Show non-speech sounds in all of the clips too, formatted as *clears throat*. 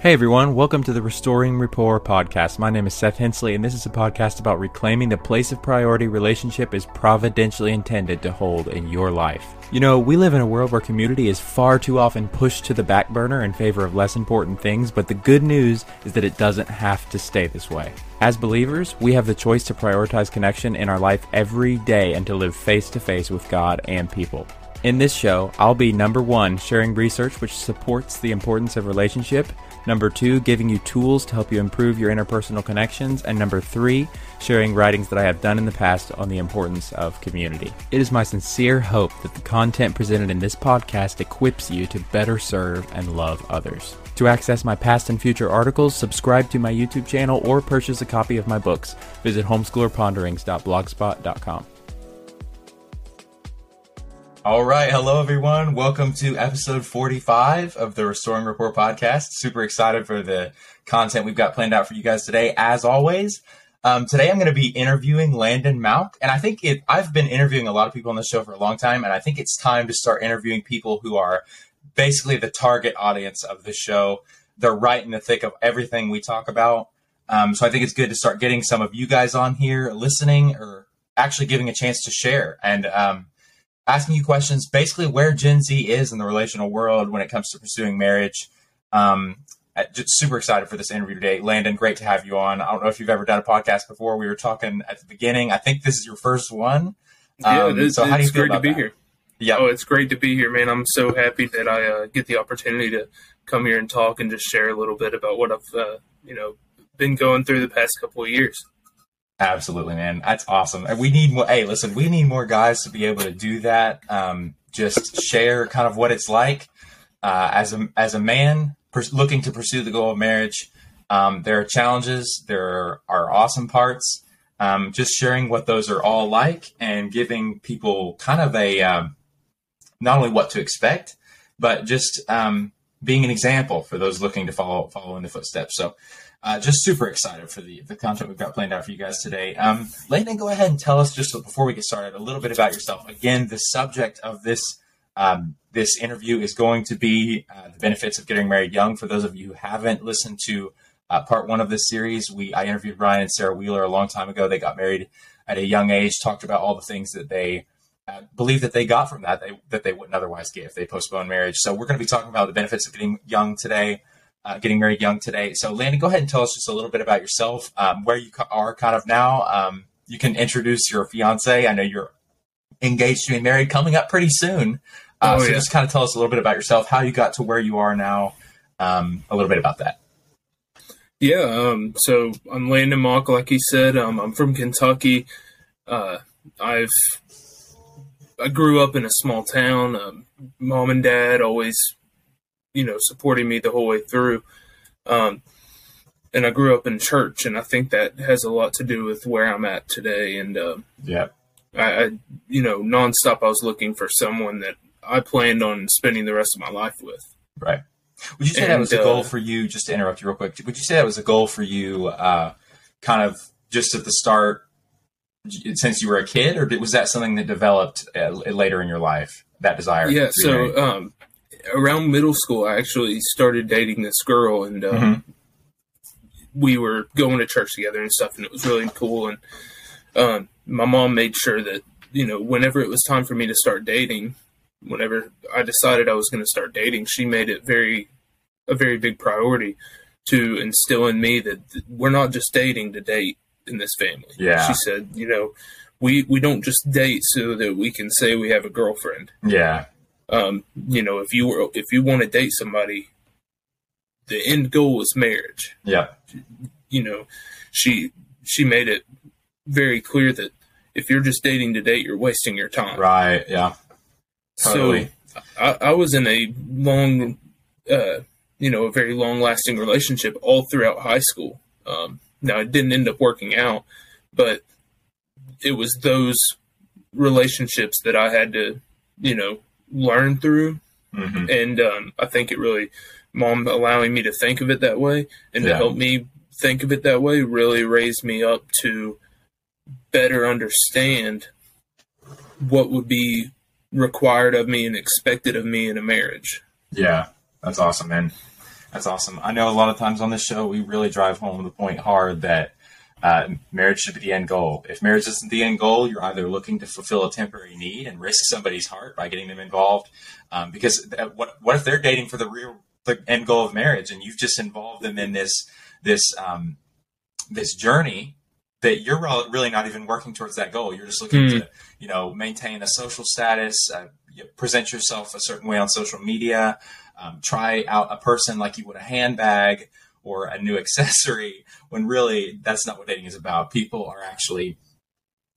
Hey everyone, welcome to the Restoring Rapport podcast. My name is Seth Hensley, and this is a podcast about reclaiming the place of priority relationship is providentially intended to hold in your life. You know, we live in a world where community is far too often pushed to the back burner in favor of less important things, but the good news is that it doesn't have to stay this way. As believers, we have the choice to prioritize connection in our life every day and to live face to face with God and people. In this show, I'll be number one, sharing research which supports the importance of relationship Number two, giving you tools to help you improve your interpersonal connections. And number three, sharing writings that I have done in the past on the importance of community. It is my sincere hope that the content presented in this podcast equips you to better serve and love others. To access my past and future articles, subscribe to my YouTube channel or purchase a copy of my books. Visit homeschoolerponderings.blogspot.com. All right. Hello, everyone. Welcome to episode 45 of the Restoring Rapport podcast. Super excited for the content we've got planned out for you guys today. As always, um, today I'm going to be interviewing Landon Mauk. And I think it, I've been interviewing a lot of people on the show for a long time. And I think it's time to start interviewing people who are basically the target audience of the show. They're right in the thick of everything we talk about. Um, so I think it's good to start getting some of you guys on here listening or actually giving a chance to share. And, um, asking you questions, basically where Gen Z is in the relational world when it comes to pursuing marriage. Um, just super excited for this interview today. Landon, great to have you on. I don't know if you've ever done a podcast before. We were talking at the beginning. I think this is your first one. Yeah, um, it is. So how do you feel great to be that? here. Yeah. Oh, it's great to be here, man. I'm so happy that I uh, get the opportunity to come here and talk and just share a little bit about what I've, uh, you know, been going through the past couple of years. Absolutely, man. That's awesome. We need more. Hey, listen, we need more guys to be able to do that. Um, just share kind of what it's like uh, as a as a man pers- looking to pursue the goal of marriage. Um, there are challenges. There are awesome parts. Um, just sharing what those are all like and giving people kind of a um, not only what to expect, but just um, being an example for those looking to follow follow in the footsteps. So uh, just super excited for the, the content we've got planned out for you guys today. Um, Landon, go ahead and tell us just before we get started a little bit about yourself. Again, the subject of this um, this interview is going to be uh, the benefits of getting married young. For those of you who haven't listened to uh, part one of this series, we I interviewed Ryan and Sarah Wheeler a long time ago. They got married at a young age, talked about all the things that they uh, believe that they got from that they, that they wouldn't otherwise get if they postponed marriage. So we're going to be talking about the benefits of getting young today uh, getting married young today. So, Landon, go ahead and tell us just a little bit about yourself, um, where you are kind of now. Um, you can introduce your fiance. I know you're engaged to be married coming up pretty soon. Uh, oh, so, yeah. just kind of tell us a little bit about yourself, how you got to where you are now, um, a little bit about that. Yeah, um, so I'm Landon Mauk, like he said. Um, I'm from Kentucky. Uh, I've I grew up in a small town. Um, mom and dad always you know, supporting me the whole way through. Um, and I grew up in church, and I think that has a lot to do with where I'm at today. And uh, yeah, I, I, you know, nonstop, I was looking for someone that I planned on spending the rest of my life with. Right. Would you say and, that was a goal uh, for you? Just to interrupt you real quick, would you say that was a goal for you, uh, kind of just at the start, since you were a kid, or was that something that developed uh, later in your life? That desire. Yeah. So um, around middle school, I actually started dating this girl, and uh, mm-hmm. we were going to church together and stuff, and it was really cool. And um, my mom made sure that you know, whenever it was time for me to start dating, whenever I decided I was going to start dating, she made it very a very big priority to instill in me that we're not just dating to date in this family. Yeah, she said, you know, we we don't just date so that we can say we have a girlfriend. Yeah, um, you know, if you were if you want to date somebody, the end goal is marriage. Yeah. You know, she she made it very clear that if you're just dating to date, you're wasting your time. Right. Yeah. Totally. So I, I was in a long, uh, you know, a very long lasting relationship all throughout high school. Um, now it didn't end up working out, but it was those relationships that I had to, you know, learn through. Mm-hmm. And um, I think it really, mom allowing me to think of it that way and yeah. to help me think of it that way really raised me up to better understand what would be required of me and expected of me in a marriage. Yeah, that's awesome, man. That's awesome. I know a lot of times on this show we really drive home the point hard that uh, marriage should be the end goal. If marriage isn't the end goal, you're either looking to fulfill a temporary need and risk somebody's heart by getting them involved. Um, because what what if they're dating for the real the end goal of marriage and you've just involved them in this this um, this journey that you're really not even working towards that goal. You're just looking mm. to you know maintain a social status, uh, present yourself a certain way on social media, um, try out a person like you would a handbag or a new *laughs* accessory when really that's not what dating is about. People are actually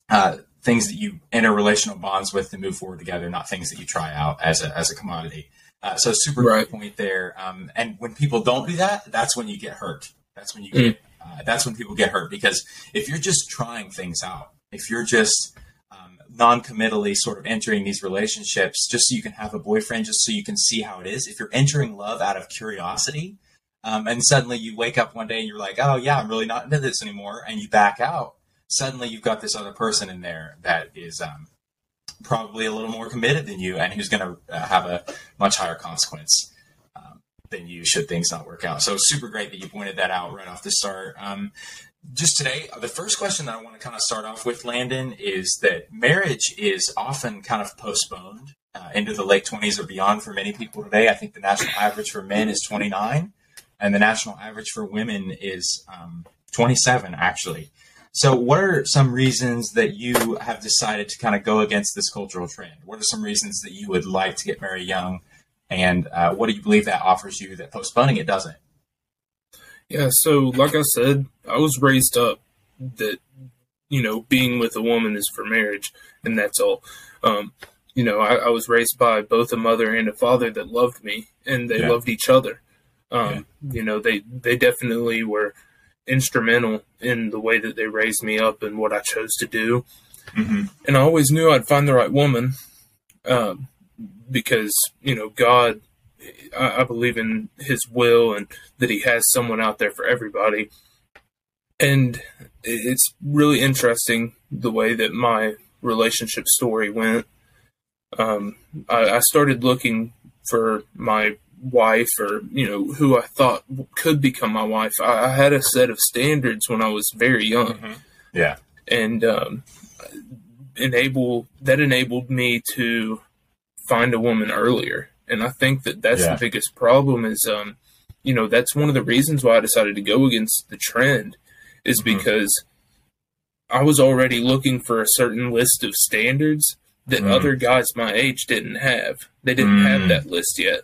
uh, things that you enter relational bonds with to move forward together, not things that you try out as a, as a commodity. Uh, so super right. great point there. Um, and when people don't do that, that's when you get hurt. That's when you get, mm. uh, that's when people get hurt because if you're just trying things out, if you're just um, non-committally sort of entering these relationships just so you can have a boyfriend, just so you can see how it is, if you're entering love out of curiosity, um, and suddenly you wake up one day and you're like, oh yeah, I'm really not into this anymore, and you back out. Suddenly you've got this other person in there that is um, probably a little more committed than you, and who's going to uh, have a much higher consequence um, than you should things not work out. So super great that you pointed that out right off the start. Um, just today, the first question that I want to kind of start off with, Landon, is that marriage is often kind of postponed uh, into the late 20s or beyond for many people today. I think the national average for men is 29 and the national average for women is um, 27 actually. So, what are some reasons that you have decided to kind of go against this cultural trend? What are some reasons that you would like to get married young, and uh, what do you believe that offers you that postponing it doesn't? Yeah, so like I said, I was raised up that you know being with a woman is for marriage, and that's all. Um, you know, I, I, was raised by both a mother and a father that loved me, and they yeah. loved each other. Um, yeah. You know, they they definitely were instrumental in the way that they raised me up and what I chose to do. Mm-hmm. And I always knew I'd find the right woman um, because you know God. I, I believe in His will and that He has someone out there for everybody. And it's really interesting the way that my relationship story went. Um, I, I started looking for my wife or you know who I thought could become my wife. I, I had a set of standards when I was very young. Mm-hmm. Yeah, and um, enable that enabled me to find a woman earlier. And I think that that's yeah. the biggest problem is um, you know that's one of the reasons why I decided to go against the trend is mm-hmm. because I was already looking for a certain list of standards that mm. other guys my age didn't have. They didn't mm. have that list yet.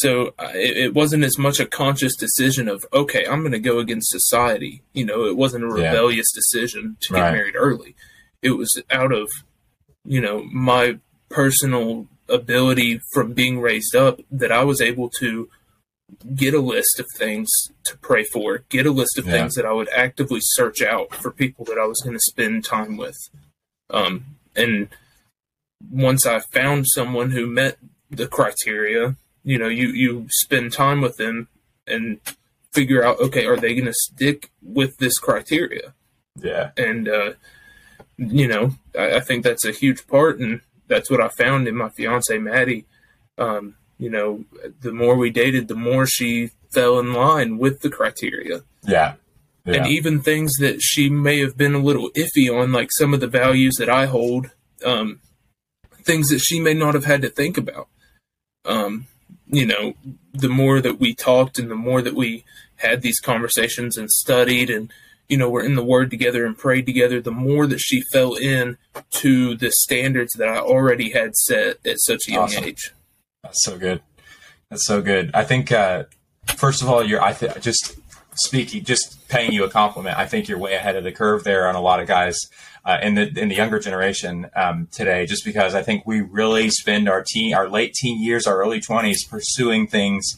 So uh, it, it, wasn't as much a conscious decision of, okay, I'm going to go against society. You know, it wasn't a rebellious yeah. decision to get right. married early. It was out of, you know, my personal ability from being raised up that I was able to get a list of things to pray for, get a list of yeah. things that I would actively search out for people that I was going to spend time with. Um, and once I found someone who met the criteria, you know you you spend time with them and figure out okay are they going to stick with this criteria? Yeah. And uh you know I, I, think that's a huge part and that's what i found in my fiance maddie. Um you know the more we dated the more she fell in line with the criteria. Yeah. yeah. and even things that she may have been a little iffy on like some of the values that i hold um things that she may not have had to think about. Um you know, the more that we talked and the more that we had these conversations and studied and, you know, we're in the word together and prayed together, the more that she fell in to the standards that I already had set at such a young awesome. age. That's so good. That's so good. I think, uh, first of all, you're, I th- just speaking, just paying you a compliment. I think you're way ahead of the curve there on a lot of guys uh, in the in the younger generation um, today, just because I think we really spend our teen, our late teen years, our early twenties pursuing things,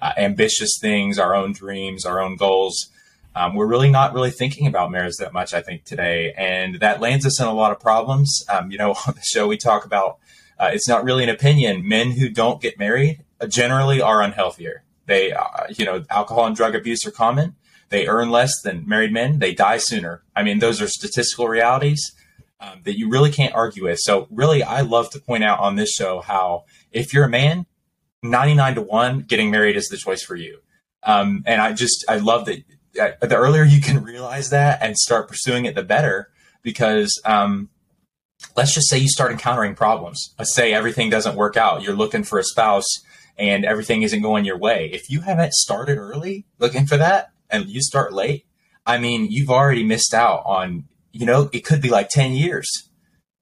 uh, ambitious things, our own dreams, our own goals. Um, we're really not really thinking about marriage that much, I think, today, and that lands us in a lot of problems. Um, you know, *laughs* on the show we talk about uh, it's not really an opinion. Men who don't get married generally are unhealthier. They, uh, you know, alcohol and drug abuse are common. They earn less than married men. They die sooner. I mean, those are statistical realities um, that you really can't argue with. So, really, I love to point out on this show how if you're a man, 99 to 1, getting married is the choice for you. Um, and I just, I love that uh, the earlier you can realize that and start pursuing it, the better. Because um, let's just say you start encountering problems. Let's say everything doesn't work out. You're looking for a spouse and everything isn't going your way. If you haven't started early looking for that and you start late, I mean, you've already missed out on, you know, it could be like 10 years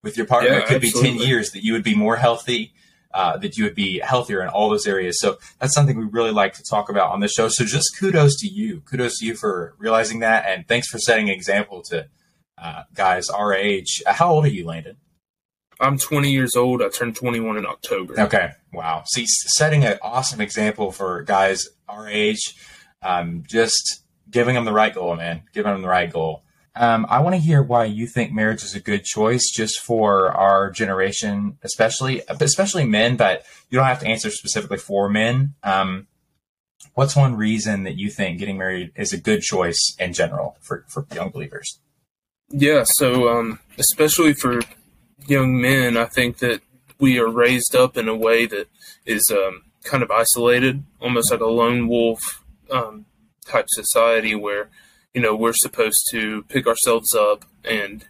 with your partner. Yeah, it could absolutely. be 10 years that you would be more healthy, uh, that you would be healthier in all those areas. So that's something we really like to talk about on the show. So just kudos to you. Kudos to you for realizing that. And thanks for setting an example to uh, guys our age. Uh, How old are you, Landon? I'm 20 years old. I turned 21 in October. Okay. Wow. See, setting an awesome example for guys our age, um, just giving them the right goal, man. Giving them the right goal. Um, I want to hear why you think marriage is a good choice just for our generation, especially, especially men, but you don't have to answer specifically for men. Um, what's one reason that you think getting married is a good choice in general for, for young believers? Yeah, so um, especially for young men, I think that we are raised up in a way that is um, kind of isolated, almost like a lone wolf um, type society where, you know, we're supposed to pick ourselves up and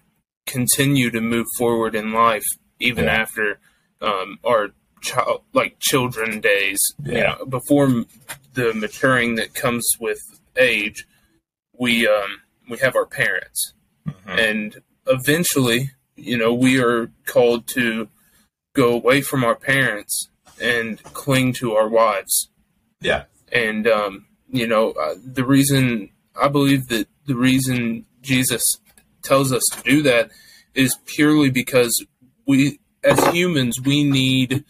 continue to move forward in life even Yeah. after um, our child, like children days, you Yeah. know, before the maturing that comes with age, we um, we have our parents and eventually you know we are called to go away from our parents and cling to our wives Yeah. and um, you know uh, the reason i believe that the reason jesus tells us to do that is purely because we as humans we need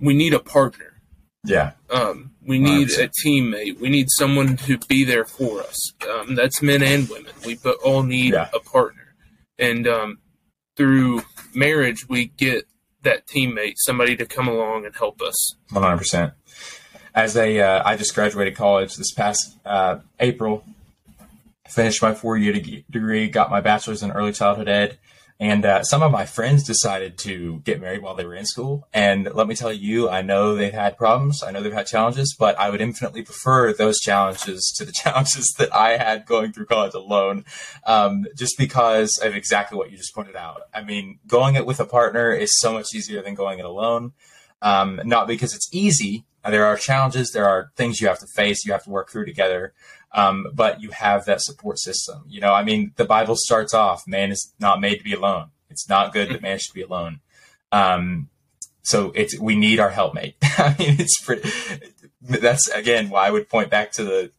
we need a partner Yeah. um, we need a teammate. We need someone to be there for us. Um, that's men and women. We all need Yeah. a partner, and um, through marriage, we get that teammate, somebody to come along and help us. One hundred percent. As a, uh, I just graduated college this past uh, April. Finished my four-year degree, got my bachelor's in early childhood ed, and uh, some of my friends decided to get married while they were in school. And let me tell you, I know they've had problems, I know they've had challenges, but I would infinitely prefer those challenges to the *laughs* challenges that I had going through college alone, um, just because of exactly what you just pointed out. I mean, going it with a partner is so much easier than going it alone um, not because it's easy. There are challenges, there are things you have to face, you have to work through together, um, but you have that support system. You know, I mean, the Bible starts off, man is not made to be alone. It's not good that man should be alone. Um, so it's we need our helpmate. *laughs* I mean, it's pretty. That's again why I would point back to the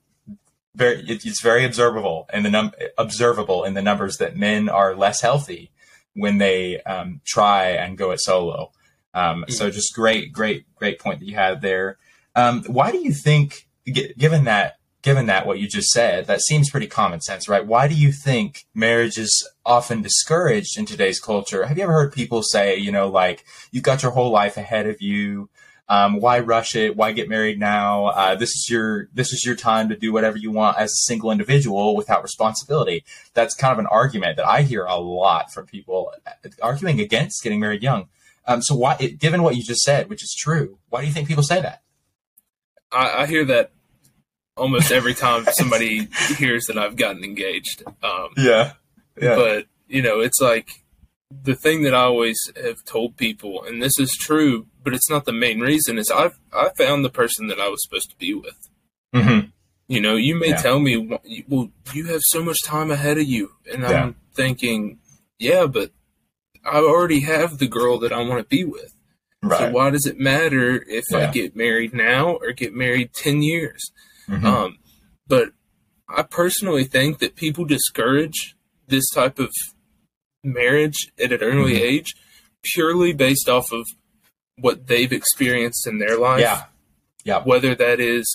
very. It, it's very observable and the num observable in the numbers that men are less healthy when they um, try and go it solo. Um, So just great, great, great point that you had there. Um, why do you think, gi- given that, given that what you just said, that seems pretty common sense, right? Why do you think marriage is often discouraged in today's culture? Have you ever heard people say, you know, like you've got your whole life ahead of you. Um, why rush it? Why get married now? Uh, this is your this is your time to do whatever you want as a single individual without responsibility. That's kind of an argument that I hear a lot from people uh, arguing against getting married young. Um, so why, it, given what you just said, which is true, why do you think people say that? I, I hear that almost every time *laughs* somebody hears that I've gotten engaged. Um, Yeah, yeah, but you know it's like the thing that i always have told people and this is true but it's not the main reason is i've i found the person that i was supposed to be with hmm you know you may Yeah. tell me well you have so much time ahead of you and i'm thinking yeah but i already have the girl that i want to be with. So why does it matter if i get married now or get married 10 years? Mhm. um, but I personally think that people discourage this type of marriage at an early Mhm. age purely based off of what they've experienced in their life. yeah, yeah, Whether that is,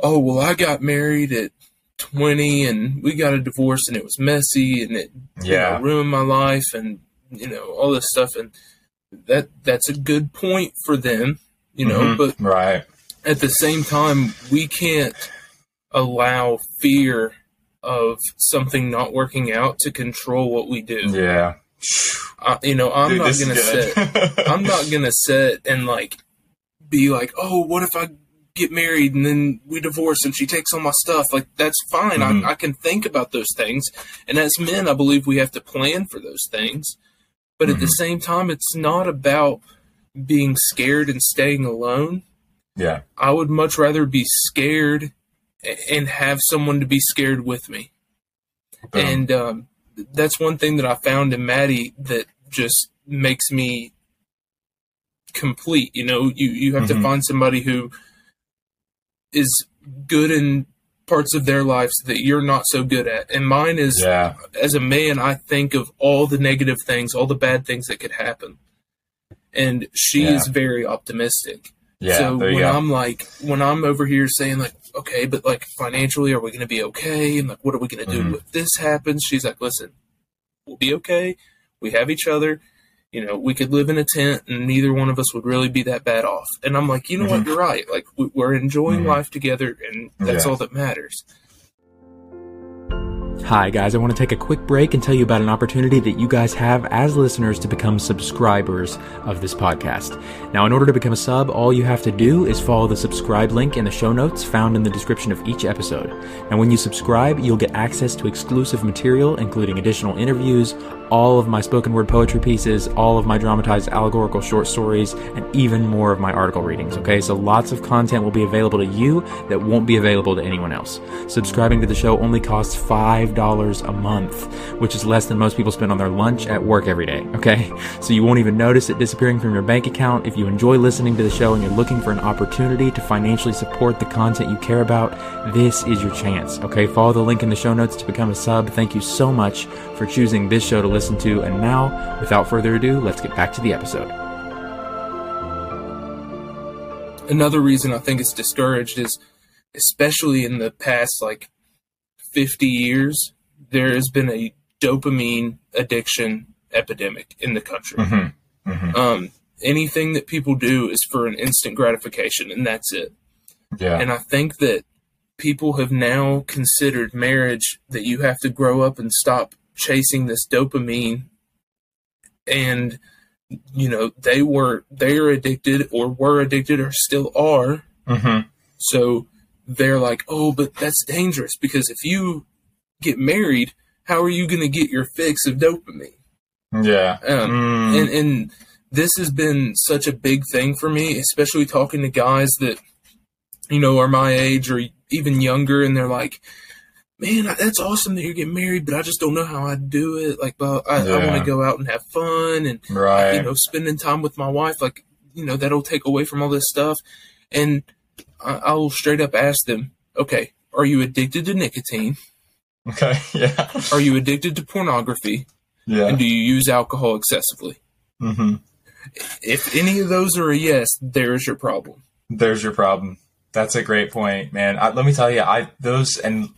oh, well, I got married at 20 and we got a divorce and it was messy and it you know, ruined my life and, you know, all this stuff. And that that's a good point for them, you know, Mhm. but right. at the same time, we can't allow fear of something not working out to control what we do. Yeah, I, you know, I'm Dude, not gonna sit. *laughs* I'm not gonna sit and like be like, oh, what if I get married and then we divorce and she takes all my stuff? Like, that's fine. Mhm. I, I can think about those things. And as men, I believe we have to plan for those things. But at the Mhm. same time, it's not about being scared and staying alone. Yeah. I would much rather be scared and have someone to be scared with me. Boom. And um, that's one thing that I found in Maddie that just makes me complete. You know, you, you have to Mhm. find somebody who is good in parts of their lives that you're not so good at. And mine is, yeah. as a man, I think of all the negative things, all the bad things that could happen. And she Yeah. is very optimistic. Yeah. so when go. I'm like, when I'm over here saying like, okay, but like financially, are we going to be okay? And like, what are we going to do Mhm. if this happens? She's like, listen, we'll be okay. We have each other. You know, we could live in a tent, and neither one of us would really be that bad off. And I'm like, you know what? Mhm. You're right. Like, we- we're enjoying Mhm. life together, and that's Yeah. all that matters. Hi, guys. I want to take a quick break and tell you about an opportunity that you guys have as listeners to become subscribers of this podcast. Now, in order to become a sub, all you have to do is follow the subscribe link in the show notes found in the description of each episode. And when you subscribe, you'll get access to exclusive material, including additional interviews, all of my spoken word poetry pieces, all of my dramatized allegorical short stories, and even more of my article readings. Okay, so lots of content will be available to you that won't be available to anyone else. Subscribing to the show only costs $5 a month, which is less than most people spend on their lunch at work every day. Okay, so you won't even notice it disappearing from your bank account. If you enjoy listening to the show and you're looking for an opportunity to financially support the content you care about, this is your chance. Okay, follow the link in the show notes to become a sub. Thank you so much for choosing this show to listen to. And now, without further ado, let's get back to the episode. Another reason I think it's discouraged is, especially in the past like 50 years, there has been a dopamine addiction epidemic in the country. Mhm. Mhm. Um, anything that people do is for an instant gratification, and that's it. Yeah. And I think that people have now considered marriage that you have to grow up and stop chasing this dopamine. And, you know, they were, they are addicted or were addicted or still are. Mhm. So they're like, oh, but that's dangerous because if you get married, how are you going to get your fix of dopamine? Yeah. Um, Mm. and and this has been such a big thing for me, especially talking to guys that you know are my age or even younger, and they're like, "Man, that's awesome that you're getting married, but I just don't know how I'd do it. Like, but I, I want to go out and have fun, and right. you know, spending time with my wife. Like, you know, that'll take away from all this stuff." And I, will straight up ask them, "Okay, are you addicted to nicotine? okay. *laughs* Yeah. Are you addicted to pornography? Yeah. And do you use alcohol excessively?" hmm If any of those are a yes, there's your problem. There's your problem. That's a great point, man. I, let me tell you, I those and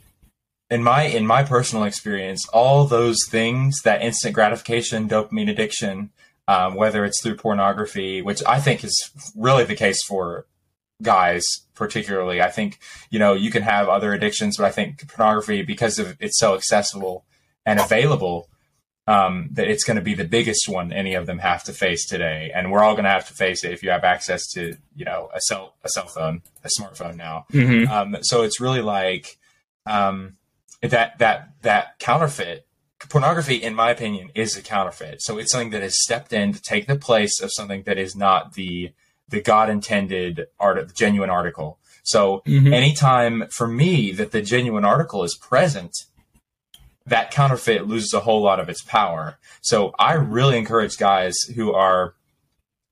in my in my personal experience, all those things that instant gratification, dopamine addiction, um, whether it's through pornography, which I think is really the case for guys particularly. I think you know you can have other addictions, but I think pornography because of it's so accessible and available. Um, that it's going to be the biggest one any of them have to face today, and we're all going to have to face it if you have access to, you know, a cell a cell phone, a smartphone now. Mm-hmm. Um, so it's really like um, that that that counterfeit pornography, in my opinion, is a counterfeit. So it's something that has stepped in to take the place of something that is not the the God intended art, the genuine article. So Mhm. anytime for me that the genuine article is present, that counterfeit loses a whole lot of its power. So I really encourage guys who are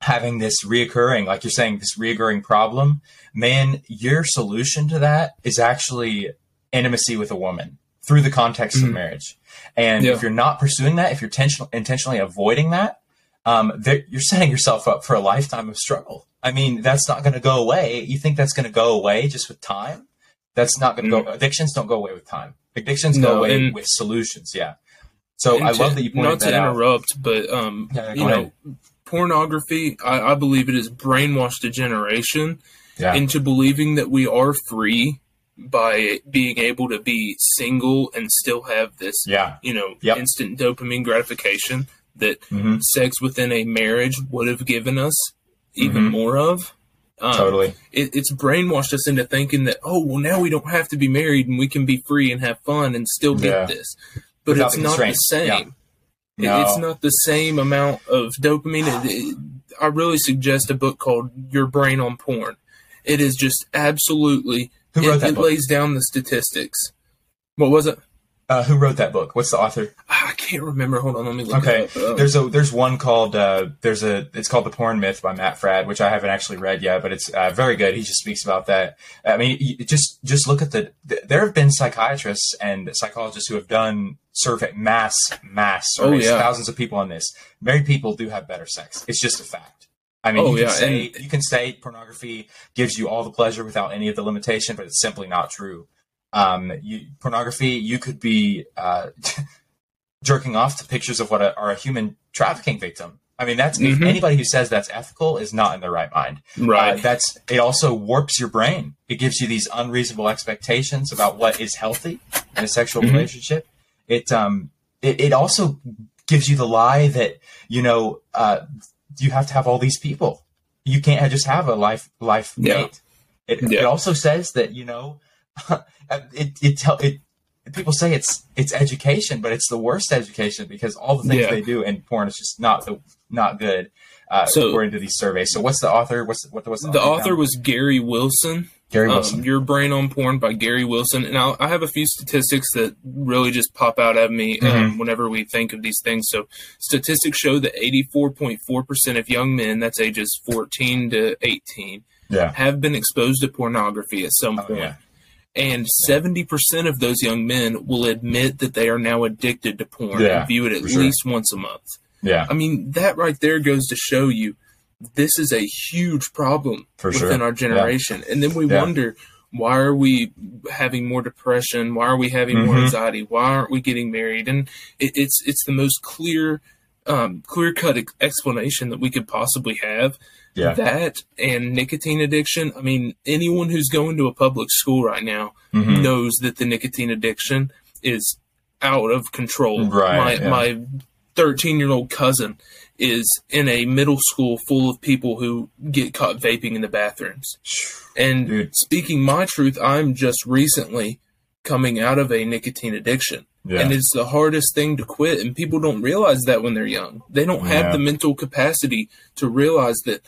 having this reoccurring, like you're saying, this reoccurring problem. Man, your solution to that is actually intimacy with a woman through the context of Mhm. marriage. And Yeah. if you're not pursuing that, if you're tension- intentionally avoiding that, um, you're setting yourself up for a lifetime of struggle. I mean, that's not going to go away. You think that's going to go away just with time? That's not going to go. Addictions don't go away with time. Addictions go away and- with solutions. Yeah. So I to- love that you pointed not to out. interrupt, but um, Yeah, you know, pornography. I, I believe it has brainwashed a generation Yeah. into believing that we are free by being able to be single and still have this, yeah. you know, Yep. instant dopamine gratification that hmm sex within a marriage would have given us even Mhm. more of. Um, totally. It, it's brainwashed us into thinking that oh well now we don't have to be married and we can be free and have fun and still get Yeah. this, but Without it's not the same. Yeah. It- It's not the same amount of dopamine. It- I really suggest a book called Your Brain on Porn. It is just absolutely. Who it, wrote that it book? lays down the statistics. What was it? Uh, who wrote that book? What's the author? Ah, I can't remember. Hold on, let me look Okay, there's a there's one called uh, there's a it's called the Porn Myth by Matt Fradd, which I haven't actually read yet, but it's uh, very good. He just speaks about that. I mean, just just look at the there have been psychiatrists and psychologists who have done survey mass mass Oh, yeah. thousands of people on this. Married people do have better sex. It's just a fact. I mean, Oh, you can yeah, say and- you can say pornography gives you all the pleasure without any of the limitation, but it's simply not true. Um, you, pornography, you could be uh, *laughs* jerking off to pictures of what a, are a human trafficking victim. I mean, that's if Mhm. anybody who says that's ethical is not in their right mind. right. Uh, that's it. Also warps your brain. It gives you these unreasonable expectations about what is healthy in a sexual Mhm. relationship. It um it, it also gives you the lie that you know uh, you have to have all these people. You can't just have a life life Yeah. mate. It, Yeah. it also says that you know *laughs* it it tell it. People say it's it's education, but it's the worst education because all the things Yeah. they do in porn is just not the not good uh, So- according to these surveys. So what's the author? What's what what's the, the author? was Gary Wilson. Gary Um, Wilson. Your Brain on Porn by Gary Wilson. And I'll, I have a few statistics that really just pop out at me um, Mhm. whenever we think of these things. So, statistics show that 84.4% of young men, that's ages 14 to 18, yeah. have been exposed to pornography at some Oh, point. yeah. And 70% of those young men will admit that they are now addicted to porn Yeah, and view it at sure. least once a month. Yeah. I mean, that right there goes to show you this is a huge problem For within sure. our generation. And then we Yeah. wonder why are we having more depression? Why are we having more Mhm. anxiety? Why aren't we getting married? And it, it's it's the most clear, um, clear cut ex- explanation that we could possibly have. Yeah. That and nicotine addiction. I mean, anyone who's going to a public school right now Mhm. knows that the nicotine addiction is out of control. Right, My yeah. my 13 year old cousin is in a middle school full of people who get caught vaping in the bathrooms. And Dude. speaking my truth, I'm just recently coming out of a nicotine addiction. Yeah. And it's the hardest thing to quit. And people don't realize that when they're young. They don't have Yeah. the mental capacity to realize that,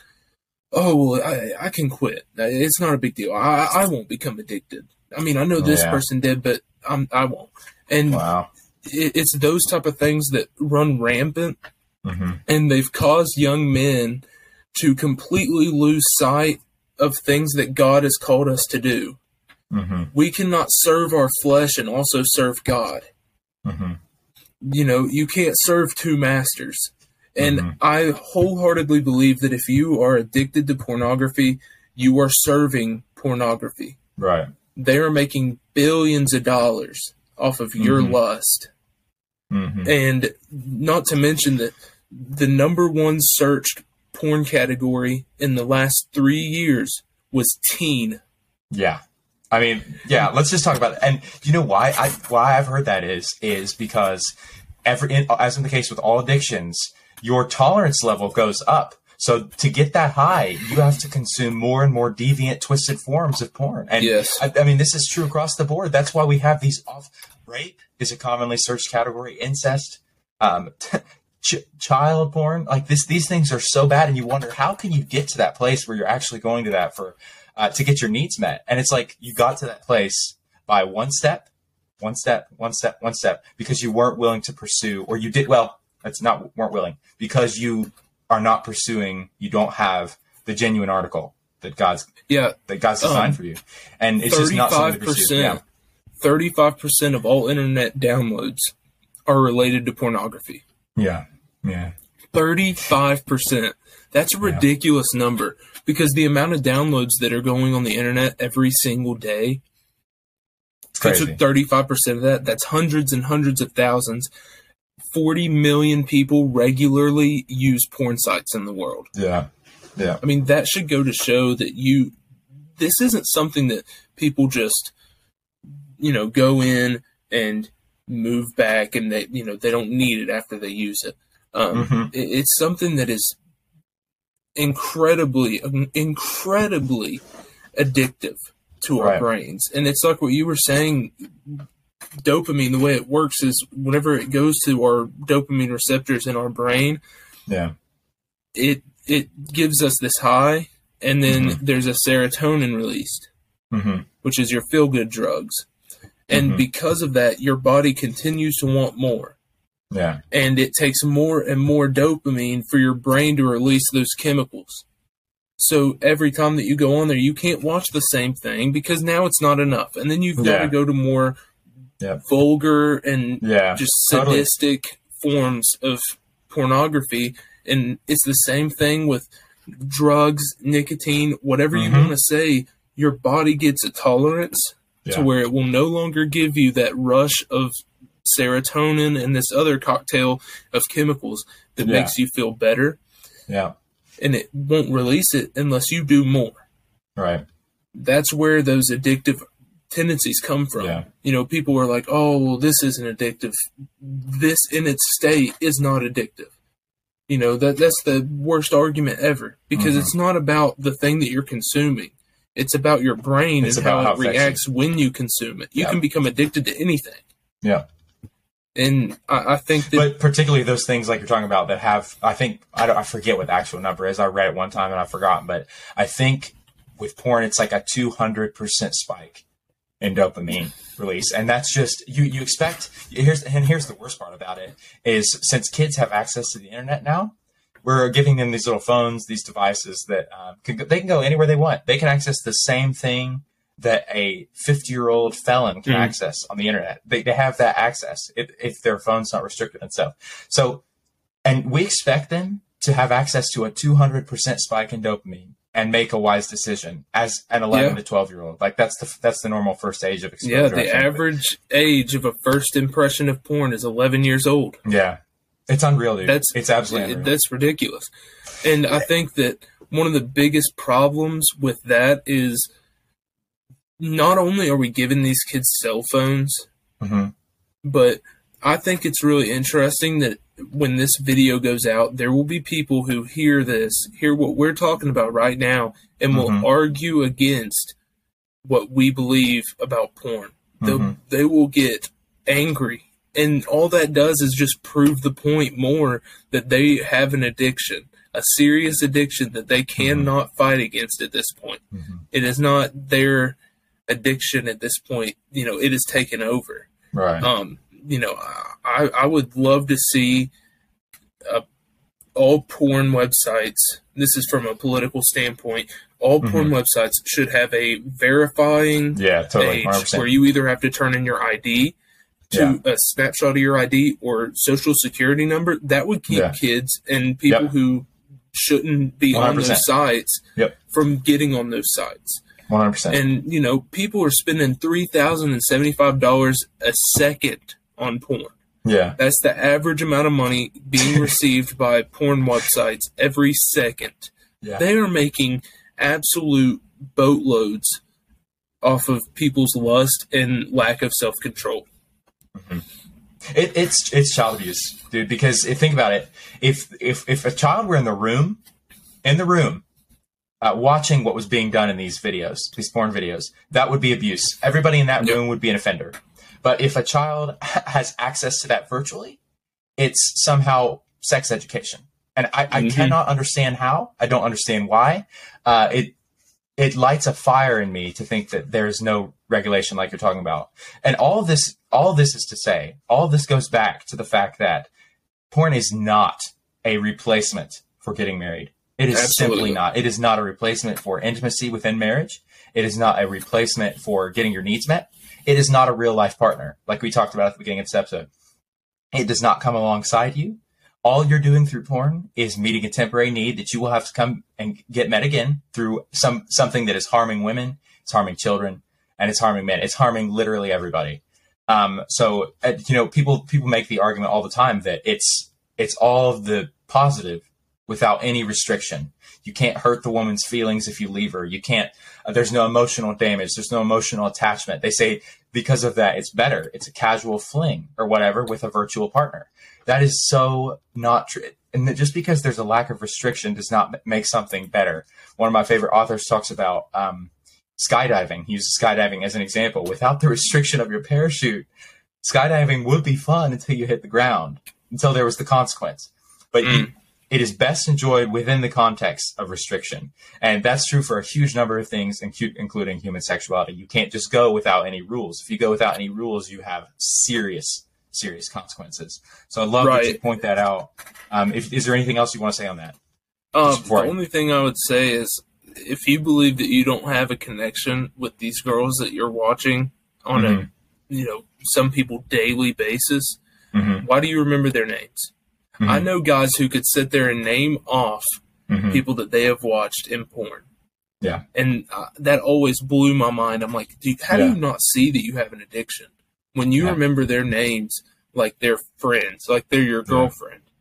oh, well, I, I can quit. It's not a big deal. I, I won't become addicted. I mean, I know this Yeah. person did, but I'm, I won't. And wow. it, it's those type of things that run rampant hmm and they've caused young men to completely lose sight of things that God has called us to do. hmm We cannot serve our flesh and also serve God. hmm You know, you can't serve two masters. And Mhm. I wholeheartedly believe that if you are addicted to pornography, you are serving pornography. Right. They are making billions of dollars off of your Mhm. lust. hmm And not to mention that the number one searched porn category in the last three years was teen. Yeah. I mean, yeah. Let's just talk about it. And you know why? I why I've heard that is is because every in, as in the case with all addictions, your tolerance level goes up. So to get that high, you have to consume more and more deviant, twisted forms of porn. And Yes. I, I mean, this is true across the board. That's why we have these off. Rape is a commonly searched category. Incest, um, *laughs* ch- child porn, like this. These things are so bad, and you wonder how can you get to that place where you're actually going to that for uh, to get your needs met. And it's like you got to that place by one step, one step, one step, one step, because you weren't willing to pursue, or you did well. That's not weren't willing because you are not pursuing. You don't have the genuine article that God's Yeah, that God's designed Um, for you, and it's just not something to pursue. Yeah. 35 percent of all internet downloads are related to pornography. Yeah. Yeah. 35%. That's a ridiculous number because the amount of downloads that are going on the internet every single day, It's crazy. 35% of that, that's hundreds and hundreds of thousands. 40 million people regularly use porn sites in the world. Yeah. Yeah. I mean, that should go to show that you, this isn't something that people just, you know, go in and move back and they, you know, they don't need it after they use it. Um, Mhm. it- it's something that is incredibly, incredibly addictive to our brains. And it's like what you were saying dopamine, the way it works is whenever it goes to our dopamine receptors in our brain, Yeah. it it gives us this high, and then Mhm. there's a serotonin released, hmm which is your feel good drugs. And Mhm. because of that, your body continues to want more. Yeah. And it takes more and more dopamine for your brain to release those chemicals. So every time that you go on there, you can't watch the same thing because now it's not enough. And then you've got Yeah. to go to more Yep. vulgar and Yeah. just totally. sadistic forms of pornography and it's the same thing with drugs nicotine whatever you Mhm. want to say your body gets a tolerance Yeah. to where it will no longer give you that rush of serotonin and this other cocktail of chemicals that Yeah. makes you feel better Yeah. and it won't release it unless you do more Right. that's where those addictive tendencies come from. Yeah. You know, people were like, "Oh, well, this isn't addictive. This in its state is not addictive." You know, that that's the worst argument ever because Mhm. it's not about the thing that you're consuming. It's about your brain It's and how how it reacts when you consume it. You Yeah. can become addicted to anything. Yeah. And I, I think that But particularly those things like you're talking about that have, I think, I, don't, I forget what the actual number is. I read it one time and I forgot, but I think with porn, it's like a 200% spike in dopamine release. And that's just, you, you expect, here's, and here's the worst part about it is since kids have access to the internet now, we're giving them these little phones, these devices that um, can, they can go anywhere they want. They can access the same thing that a 50 year old felon can Mhm. access on the internet. They, they have that access if, if their phone's not restricted and stuff. So, and we expect them to have access to a 200% spike in dopamine and make a wise decision as an 11 Yeah. to 12 year old. Like that's the, that's the normal first age of exposure. yeah, the average age of a first impression of porn is 11 years old. Yeah. It's unreal, dude. That's it's absolutely unreal. That's ridiculous. And I think that one of the biggest problems with that is not only are we giving these kids cell phones, hmm but I think it's really interesting that when this video goes out, there will be people who hear this, hear what we're talking about right now, and will Mhm. argue against what we believe about porn. Mhm. They will get angry. And all that does is just prove the point more that they have an addiction, a serious addiction that they cannot fight against at this point. Mhm. It is not their addiction at this point. You know, it is taken over Right. um, you know, I, I would love to see uh, all porn websites. This is from a political standpoint. All porn websites should have a verifying yeah, totally. page 100%. where you either have to turn in your ID to a snapshot of your ID or social security number. That would keep Yeah. kids and people Yep. who shouldn't be on 100%. those sites Yep. from getting on those sites. 100%. And you know, people are spending three thousand and seventy-five dollars a second on porn. yeah. That's the average amount of money being *laughs* received by porn websites every second. Yeah. They are making absolute boatloads off of people's lust and lack of self-control. It, it's it's child abuse, dude. Because if think about it, if if if a child were in the room, in the room, uh, watching what was being done in these videos, these porn videos, that would be abuse. Everybody in that Yep. room would be an offender. But if a child has access to that virtually, it's somehow sex education, and I, I Mhm. cannot understand how. I don't understand why. Uh, it it lights a fire in me to think that there's no regulation like you're talking about. And all of this, all this is to say, all this goes back to the fact that porn is not a replacement for getting married. It is Absolutely. simply not. It is not a replacement for intimacy within marriage. It is not a replacement for getting your needs met. It is not a real life partner, like we talked about at the beginning of this episode. It does not come alongside you. All you're doing through porn is meeting a temporary need that you will have to come and get met again through some something that is harming women, it's harming children, and it's harming men. It's harming literally everybody. Um, so uh, you know, people people make the argument all the time that it's it's all the positive without any restriction. You can't hurt the woman's feelings if you leave her. You can't. Uh, there's no emotional damage. There's no emotional attachment. They say because of that, it's better. It's a casual fling or whatever with a virtual partner. That is so not true. and just because there's a lack of restriction does not make something better. One of my favorite authors talks about um, skydiving. He uses skydiving as an example. Without the *laughs* restriction of your parachute, skydiving would be fun until you hit the ground, until there was the consequence. But mm. you, it is best enjoyed within the context of restriction. And that's true for a huge number of things, including human sexuality. You can't just go without any rules. If you go without any rules, you have serious, serious consequences. So I love right. that you point that out. Um, if, is there anything else you want to say on that? Um, the I... only thing I would say is if you believe that you don't have a connection with these girls that you're watching on mm-hmm. a, you know, some people daily basis, mm-hmm. why do you remember their names? Mm-hmm. I know guys who could sit there and name off mm-hmm. people that they have watched in porn. Yeah. And uh, that always blew my mind. I'm like, dude, how yeah. do you not see that you have an addiction? When you yeah. remember their names like they're friends, like they're your girlfriend. Yeah.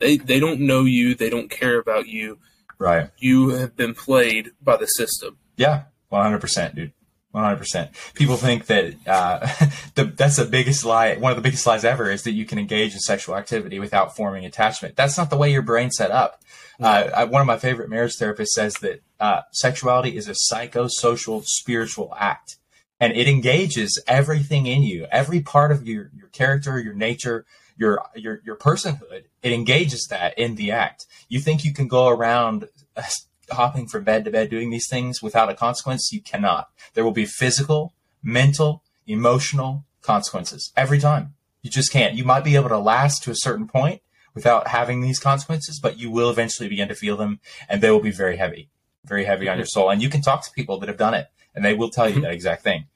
They they don't know you, they don't care about you. Right. You have been played by the system. Yeah. 100%, dude. 100%. People think that uh, *laughs* the, that's the biggest lie. One of the biggest lies ever is that you can engage in sexual activity without forming attachment. That's not the way your brain's set up. Uh, I, one of my favorite marriage therapists says that uh, sexuality is a psychosocial spiritual act, and it engages everything in you, every part of your your character, your nature, your your your personhood. It engages that in the act. You think you can go around uh, hopping from bed to bed doing these things without a consequence, you cannot. There will be physical, mental, emotional consequences every time. You just can't. You might be able to last to a certain point without having these consequences, but you will eventually begin to feel them and they will be very heavy, very heavy mm-hmm. on your soul. And you can talk to people that have done it and they will tell you mm-hmm. that exact thing.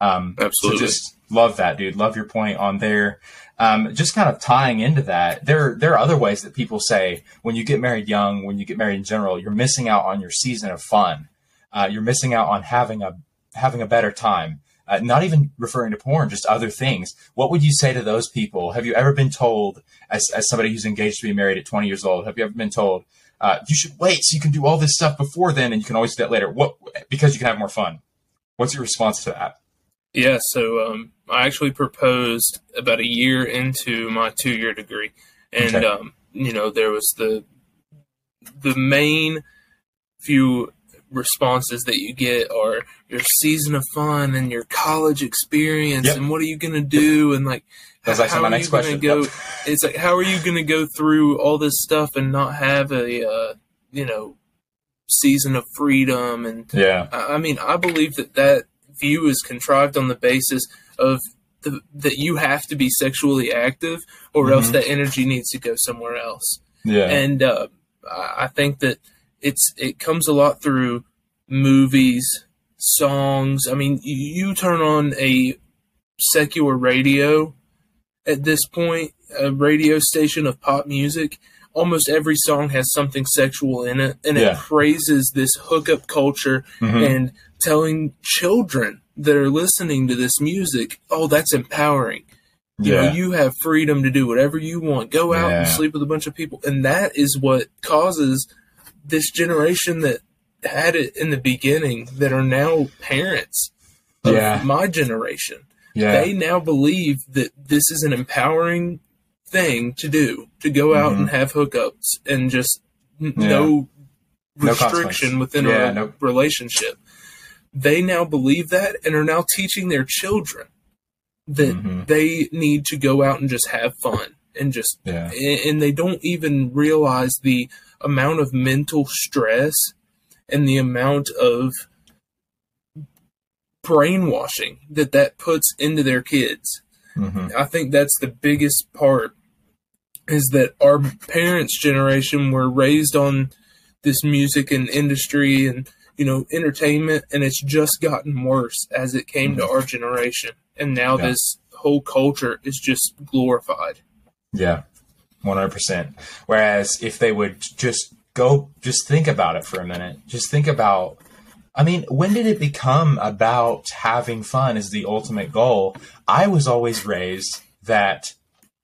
Um, Absolutely. So just love that, dude. Love your point on there. Um, just kind of tying into that, there there are other ways that people say when you get married young, when you get married in general, you're missing out on your season of fun. Uh, you're missing out on having a having a better time. Uh, not even referring to porn, just other things. What would you say to those people? Have you ever been told, as, as somebody who's engaged to be married at 20 years old, have you ever been told, uh, you should wait so you can do all this stuff before then and you can always do that later? What because you can have more fun. What's your response to that? Yeah, so um, I actually proposed about a year into my two year degree, and okay. um, you know there was the the main few responses that you get are your season of fun and your college experience yep. and what are you going to do and like that's how, actually my next question. Go, *laughs* it's like how are you going to go through all this stuff and not have a uh, you know season of freedom and yeah I, I mean I believe that that view is contrived on the basis of the, that you have to be sexually active or mm-hmm. else that energy needs to go somewhere else. Yeah. And uh, I think that it's it comes a lot through movies, songs. I mean, you, you turn on a secular radio at this point, a radio station of pop music, almost every song has something sexual in it and yeah. it praises this hookup culture mm-hmm. and telling children that are listening to this music, oh, that's empowering. You yeah. know, you have freedom to do whatever you want. Go out yeah. and sleep with a bunch of people. And that is what causes this generation that had it in the beginning that are now parents of yeah. my generation. Yeah. They now believe that this is an empowering thing to do to go out mm-hmm. and have hookups and just n- no restriction no within a no. relationship they now believe that and are now teaching their children that mm-hmm. they need to go out and just have fun and just yeah. and they don't even realize the amount of mental stress and the amount of brainwashing that that puts into their kids. Mm-hmm. I think that's the biggest part is that our parents' generation were raised on this music and industry and you know, entertainment, and it's just gotten worse as it came mm-hmm. to our generation. And now yeah. this whole culture is just glorified. Yeah, 100%. Whereas if they would just go, just think about it for a minute, just think about. I mean, when did it become about having fun as the ultimate goal? I was always raised that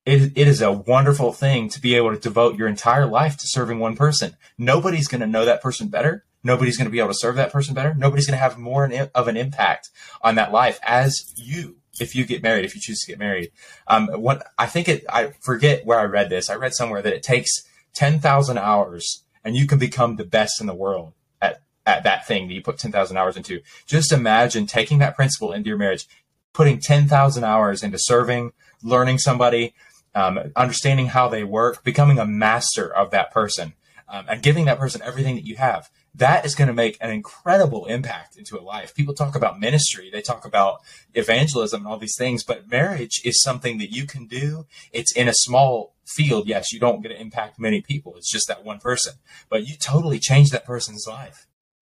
it, it is a wonderful thing to be able to devote your entire life to serving one person. Nobody's going to know that person better. Nobody's going to be able to serve that person better. Nobody's going to have more of an impact on that life as you if you get married, if you choose to get married. Um, what I think it, I forget where I read this. I read somewhere that it takes 10,000 hours and you can become the best in the world at, at that thing that you put 10,000 hours into. Just imagine taking that principle into your marriage, putting 10,000 hours into serving, learning somebody, um, understanding how they work, becoming a master of that person, um, and giving that person everything that you have. That is going to make an incredible impact into a life. People talk about ministry, they talk about evangelism and all these things, but marriage is something that you can do. It's in a small field. Yes, you don't get to impact many people. It's just that one person, but you totally change that person's life.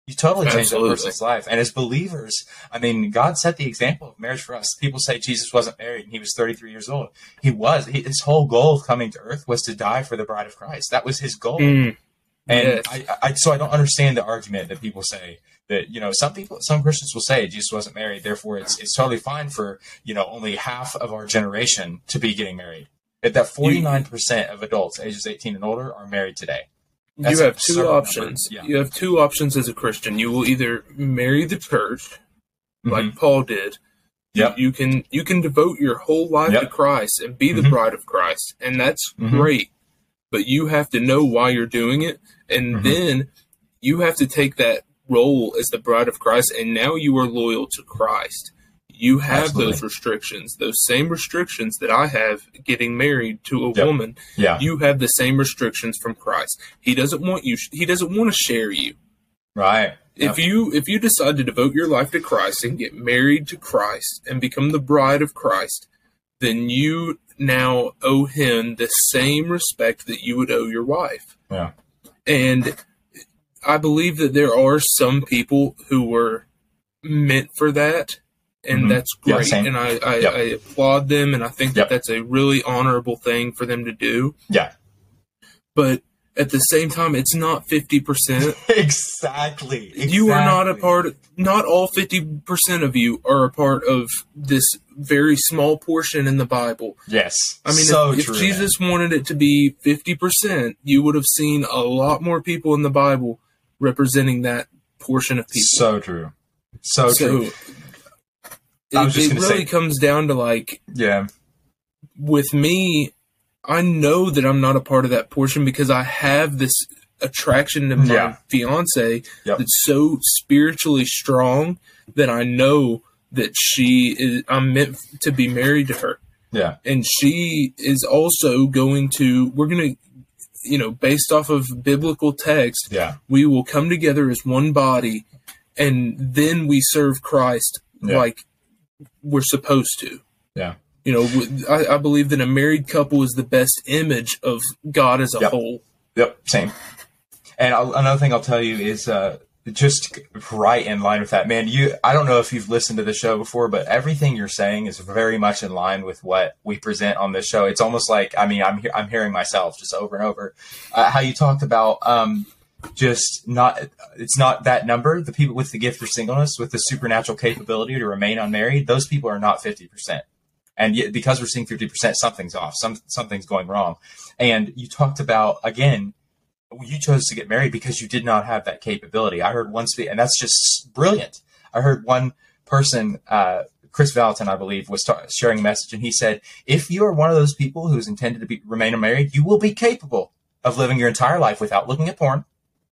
You totally change that person's life. And as believers, I mean, God set the example of marriage for us. People say Jesus wasn't married and he was 33 years old. He was. He, his whole goal of coming to earth was to die for the bride of Christ. That was his goal. Mm, And Yes. I, I, so I don't understand the argument that people say that you know some people, some Christians will say Jesus wasn't married, therefore it's it's totally fine for you know only half of our generation to be getting married. That that 49 percent of adults ages 18 and older are married today. That's you have two options. Yeah. You have two options as a Christian. You will either marry the church, like Mhm. Paul did. Yep. You can you can devote your whole life Yep. to Christ and be the Mhm. bride of Christ, and that's Mhm. great. But you have to know why you're doing it, and Mhm. then you have to take that role as the bride of Christ, and now you are loyal to Christ. You have Absolutely. those restrictions, those same restrictions that I have getting married to a Yep. woman Yeah. you have the same restrictions from Christ. He doesn't want you. He doesn't want to share you. Right. If you if you decide to devote your life to Christ and get married to Christ and become the bride of Christ, then you now owe him the same respect that you would owe your wife. Yeah. And I believe that there are some people who were meant for that, and Mhm. that's Yeah, great. same. and I, I, Yep. I applaud them, and I think Yep. that that's a really honorable thing for them to do Yeah. but at the same time it's not 50% *laughs* Exactly. you are not a Exactly. part not all 50% of you are a part of this very small portion in the bible Yes. i mean so if, if true, man. jesus wanted it to be 50% you would have seen a lot more people in the bible representing that portion of people So true. So, true. it, I was just it really say- comes down to like Yeah. with me, I know that I'm not a part of that portion because I have this attraction to my Yeah. fiance Yep. that's so spiritually strong that I know that she is I'm meant to be married to her. Yeah. And she is also going to we're going to you know, based off of biblical text, Yeah. we will come together as one body and then we serve Christ Yeah. like we're supposed to. Yeah. You know, I believe that a married couple is the best image of God as a Yep. whole. Yep, same. And I'll, another thing I'll tell you is uh, just right in line with that, man. You, I don't know if you've listened to the show before, but everything you're saying is very much in line with what we present on this show. It's almost like, I mean, I'm he- I'm hearing myself just over and over. Uh, how you talked about um, just not, it's not that number. The people with the gift of singleness, with the supernatural capability to remain unmarried, those people are not fifty percent. And yet, because we're seeing fifty percent, something's off. Some something's going wrong. And you talked about again you chose to get married because you did not have that capability. I heard one speak, and that's just brilliant. I heard one person, uh, Chris Valentin, I believe, was ta- sharing a message, and he said, "If you are one of those people who's intended to be remain unmarried, you will be capable of living your entire life without looking at porn,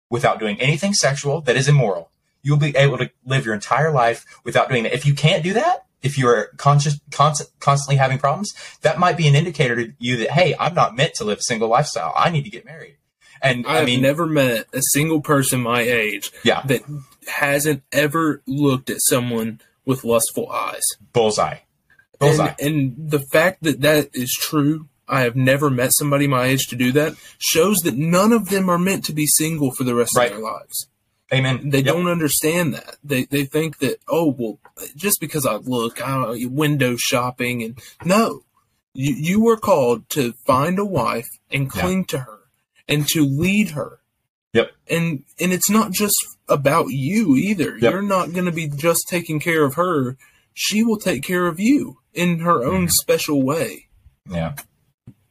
without doing anything sexual that is immoral. You'll be able to live your entire life without doing that. If you can't do that." If you're conscious, const- constantly having problems, that might be an indicator to you that, hey, I'm not meant to live a single lifestyle. I need to get married. And I, I, mean, never met a single person my age yeah, that hasn't ever looked at someone with lustful eyes. bullseye. Bullseye. And, and the fact that that is true, I have never met somebody my age to do that, shows that none of them are meant to be single for the rest Right. of their lives. Amen. They Yep. don't understand that. They they think that oh well, just because I look, I don't know, window shopping and no, you you were called to find a wife and Yeah. cling to her and to lead her. Yep. And and it's not just about you either. Yep. You're not going to be just taking care of her. She will take care of you in her own Mhm. special way. Yeah.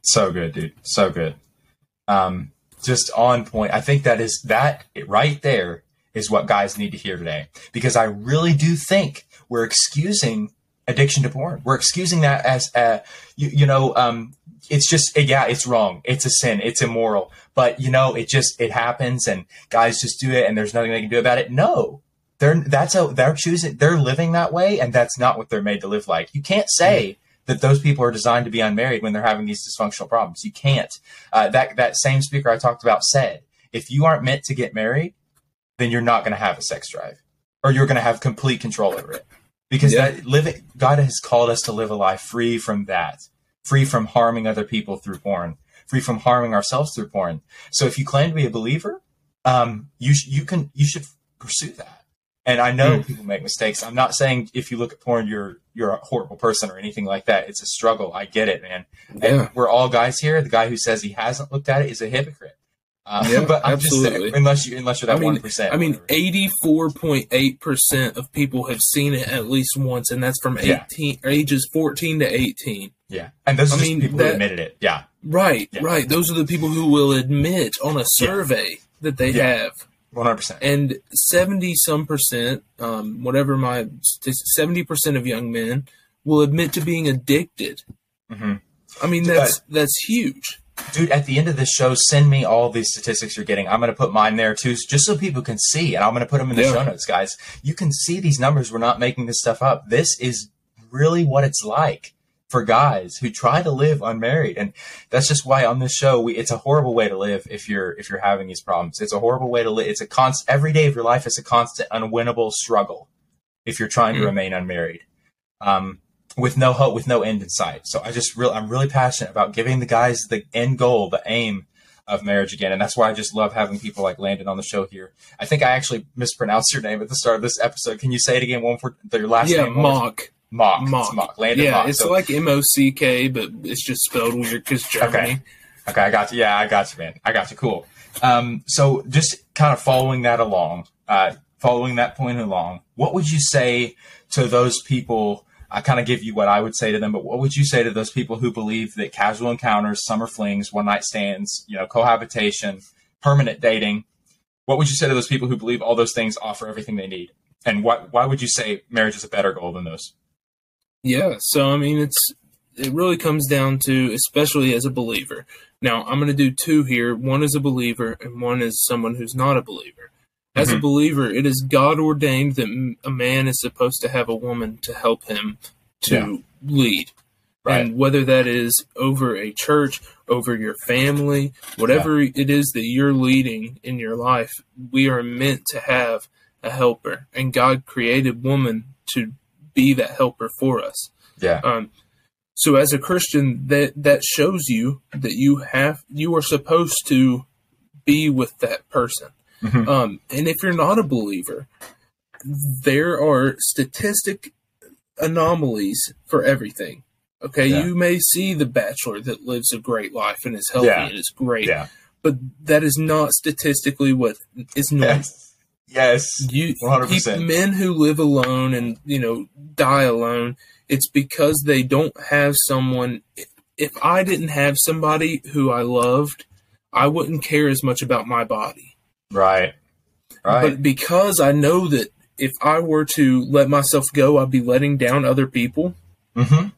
So good, dude. So good. Um, just on point. I think that is that right there is what guys need to hear today because I really do think we're excusing addiction to porn. We're excusing that as, uh, you, you know, um, it's just, yeah, it's wrong. It's a sin. It's immoral. But, you know, it just, it happens and guys just do it and there's nothing they can do about it. No, they're, that's how they're choosing, they're living that way. And that's not what they're made to live like. You can't say that those people are designed to be unmarried when they're having these dysfunctional problems. You can't. Uh, that, that same speaker I talked about said, if you aren't meant to get married, then you're not going to have a sex drive or you're going to have complete control over it because Yeah. that living God has called us to live a life free from that, free from harming other people through porn, free from harming ourselves through porn. So if you claim to be a believer, um, you sh- you can you should pursue that. And I know people make mistakes. I'm not saying if you look at porn, you're you're a horrible person or anything like that. It's a struggle. I get it, man. And we're all guys here. The guy who says he hasn't looked at it is a hypocrite. Uh, Yeah, *laughs* but I'm just absolutely. saying, unless you unless you're that one percent. I mean, eighty-four point eight percent of people have seen it at least once, and that's from eighteen or ages fourteen to eighteen. yeah, and those are I just mean, people that- who admitted it. Yeah, Right, Yeah. right. Those are the people who will admit on a survey that they Yeah. have. one hundred percent. and 70 some percent um, whatever my 70 percent of young men will admit to being addicted Mhm. i mean that's that's huge dude at the end of this show send me all these statistics you're getting. I'm going to put mine there too just so people can see and i'm going to put them in the Yeah. show notes guys. You can see these numbers we're not making this stuff up. This is really what it's like for guys who try to live unmarried and that's just why on this show we, it's a horrible way to live if you're if you're having these problems. It's a horrible way to live it's a constant every day of your life is a constant unwinnable struggle if you're trying to Mm. remain unmarried. Um, with no hope, with no end in sight. So I just real, I'm really passionate about giving the guys the end goal, the aim of marriage again, and that's why I just love having people like Landon on the show here. I think I actually mispronounced your name at the start of this episode. Can you say it again? One for your last yeah name? more- mock Mauk. mock It's Mauk. Landon yeah Mauk. it's So- like m-o-c-k but it's just spelled weird because germany Okay. Okay, I got you. Yeah, I got you, man. I got you. Cool. Um, so just kind of following that along, uh, following that point along, what would you say to those people? I kind of give you what I would say to them, but what would you say to those people who believe that casual encounters, summer flings, one night stands, you know, cohabitation, permanent dating? What would you say to those people who believe all those things offer everything they need? And why, why would you say marriage is a better goal than those? Yeah, so I mean, it's it really comes down to, especially as a believer. Now, I'm going to do two here. One is a believer, and one is someone who's not a believer. As a Mhm. believer, it is God ordained that a man is supposed to have a woman to help him to Yeah. lead. Right. And whether that is over a church, over your family, whatever it is that you're leading in your life, we are meant to have a helper. And God created woman to be that helper for us. Yeah. Um, so as a Christian, that that shows you that you have you are supposed to be with that person. Mhm. Um, and if you're not a believer, there are statistic anomalies for everything. Okay, Yeah. you may see the bachelor that lives a great life and is healthy Yeah. and is great, Yeah. but that is not statistically what is normal. Yes. Yes. You 100%. peop- men who live alone and you know die alone. It's because they don't have someone. If I didn't have somebody who I loved, I wouldn't care as much about my body. Right. Right. But because I know that if I were to let myself go, I'd be letting down other people. mm-hmm.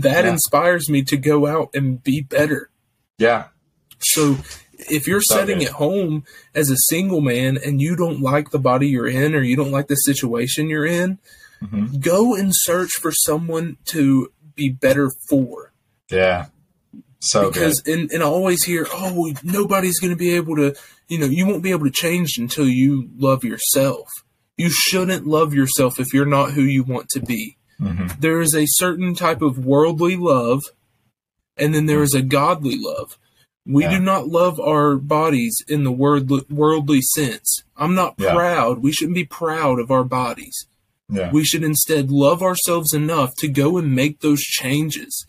That Yeah. inspires me to go out and be better. Yeah. So if you're So sitting at home as a single man and you don't like the body you're in or you don't like the situation you're in, Mhm. go and search for someone to be better for. Yeah. So because and, and I always hear, oh, nobody's going to be able to, you know, you won't be able to change until you love yourself. You shouldn't love yourself if you're not who you want to be. good. hmm There is a certain type of worldly love, and then there is a godly love. We Yeah. do not love our bodies in the worldly, worldly sense. I'm not Yeah. proud. We shouldn't be proud of our bodies. Yeah. We should instead love ourselves enough to go and make those changes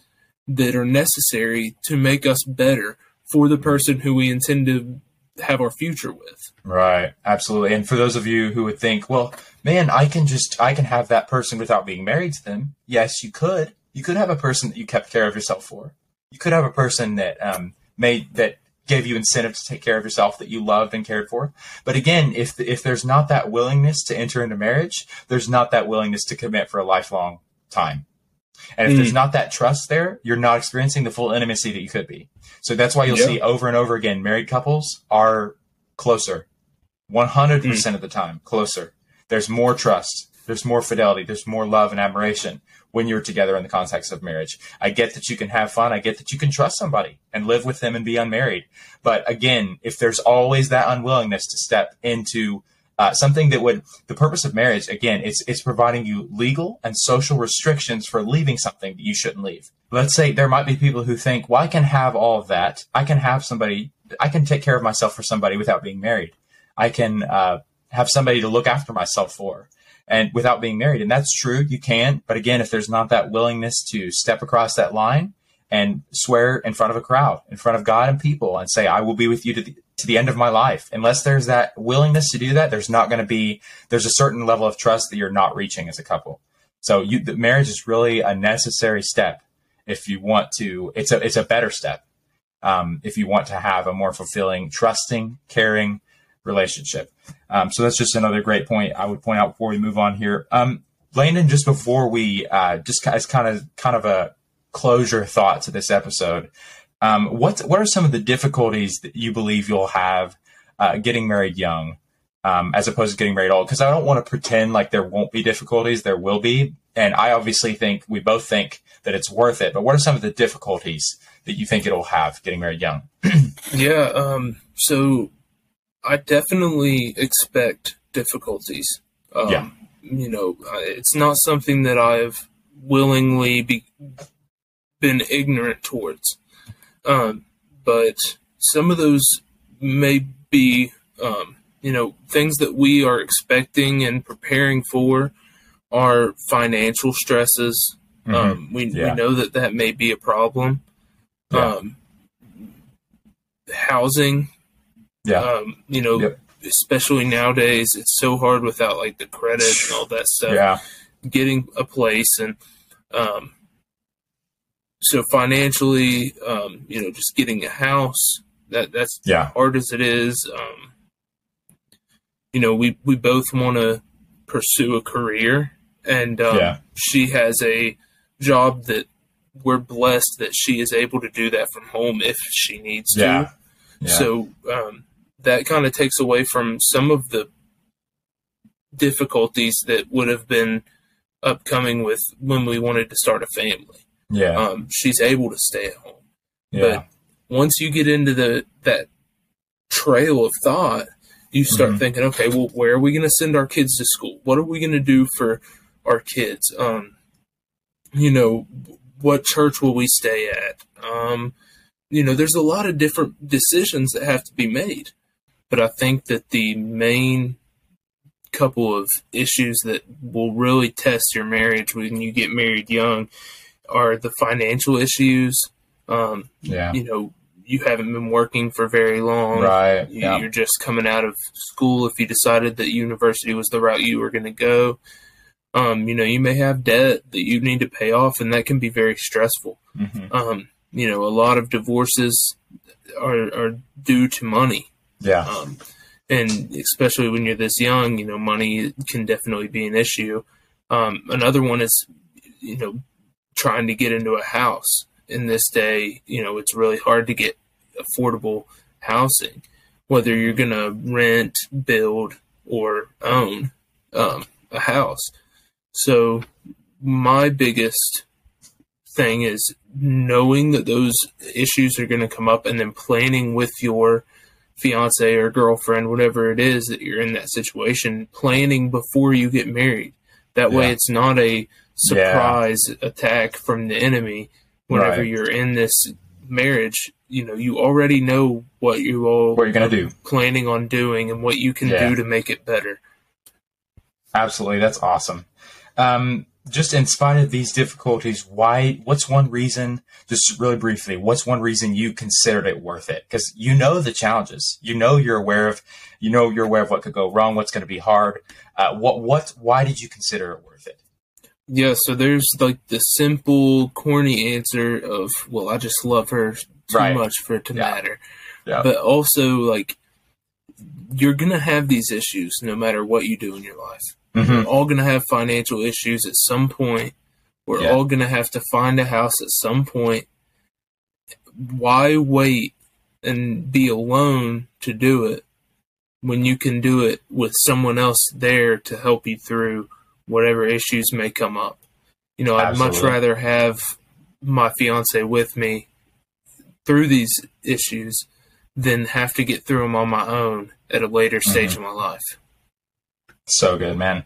that are necessary to make us better for the person who we intend to have our future with. Right. Absolutely. And for those of you who would think, well, man, I can just, I can have that person without being married to them. Yes, you could. You could have a person that you kept care of yourself for. You could have a person that, um, made, that gave you incentive to take care of yourself that you loved and cared for. But again, if, if there's not that willingness to enter into marriage, there's not that willingness to commit for a lifelong time. And if Mm. there's not that trust there, you're not experiencing the full intimacy that you could be. So that's why you'll Yeah. see over and over again married couples are closer. 100% of the time, closer. There's more trust. There's more fidelity. There's more love and admiration when you're together in the context of marriage. I get that you can have fun. I get that you can trust somebody and live with them and be unmarried. But again, if there's always that unwillingness to step into uh, something that would the purpose of marriage again it's it's providing you legal and social restrictions for leaving something that you shouldn't leave. Let's say there might be people who think well i can have all of that. I can have somebody i can take care of myself for somebody without being married. I can uh, have somebody to look after myself for and without being married. And that's true you can but again if there's not that willingness to step across that line and swear in front of a crowd in front of god and people and say i will be with you to the to the end of my life. Unless there's that willingness to do that, there's not going to be there's a certain level of trust that you're not reaching as a couple. So you the marriage is really a necessary step if you want to. It's a it's a better step um, if you want to have a more fulfilling, trusting, caring relationship. Um, so that's just another great point I would point out before we move on here. Um, Landon, just before we uh, just as kind of kind of a closure thought to this episode. Um, what what are some of the difficulties that you believe you'll have uh, getting married young, um, as opposed to getting married old? Because I don't want to pretend like there won't be difficulties. There will be, and I obviously think we both think that it's worth it. But what are some of the difficulties that you think it'll have getting married young? *clears throat* Yeah, um, so I definitely expect difficulties. Um, Yeah. You know, it's not something that I've willingly be, been ignorant towards. Um, but some of those may be, um, you know, things that we are expecting and preparing for are financial stresses. Um, we, Yeah. we know that that may be a problem. Yeah. Um, housing, Yeah, um, you know, Yep. especially nowadays, it's so hard without like the credit and all that stuff. yeah, Getting a place and, um, so financially, um, you know, just getting a house that that's yeah, hard as it is. Um, you know, we we both want to pursue a career, and um, Yeah. she has a job that we're blessed that she is able to do that from home if she needs to. yeah, yeah. So um, that kind of takes away from some of the difficulties that would have been upcoming with when we wanted to start a family. Yeah, Um, she's able to stay at home. yeah, But once you get into the that trail of thought, you start Mhm. thinking, okay, well, where are we going to send our kids to school? What are we going to do for our kids? Um, you know, what church will we stay at? Um, you know, there's a lot of different decisions that have to be made. But I think that the main couple of issues that will really test your marriage when you get married young are the financial issues. Um, yeah. you know, you haven't been working for very long. Right. You, Yeah. You're just coming out of school. If you decided that university was the route you were going to go, um, you know, you may have debt that you need to pay off, and that can be very stressful. Mhm. Um, you know, a lot of divorces are, are due to money. Yeah. Um, and especially when you're this young, you know, money can definitely be an issue. Um, another one is, you know, trying to get into a house. In this day, you know, it's really hard to get affordable housing, whether you're going to rent, build, or own um, a house. So, my biggest thing is knowing that those issues are going to come up and then planning with your fiance or girlfriend, whatever it is that you're in that situation, planning before you get married. That way, it's not a surprise attack from the enemy whenever Right. you're in this marriage. You know, you already know what you all What you're gonna do. planning on doing and what you can Yeah. do to make it better. Absolutely, that's awesome. Um, just in spite of these difficulties, why? What's one reason? Just really briefly, what's one reason you considered it worth it? Because you know the challenges, you know you're aware of, you know you're aware of what could go wrong, what's going to be hard. Uh, what? What? Why did you consider it worth it? Yeah, so there's like the simple, corny answer of, well, I just love her too Right. much for it to Yeah. matter. Yeah. But also, like, you're going to have these issues no matter what you do in your life. Mhm. You're all going to have financial issues at some point We're Yeah. all going to have to find a house at some point. Why wait and be alone to do it when you can do it with someone else there to help you through whatever issues may come up? You know, I'd much rather have my fiance with me through these issues than have to get through them on my own at a later mm-hmm. stage of my life. So good, man.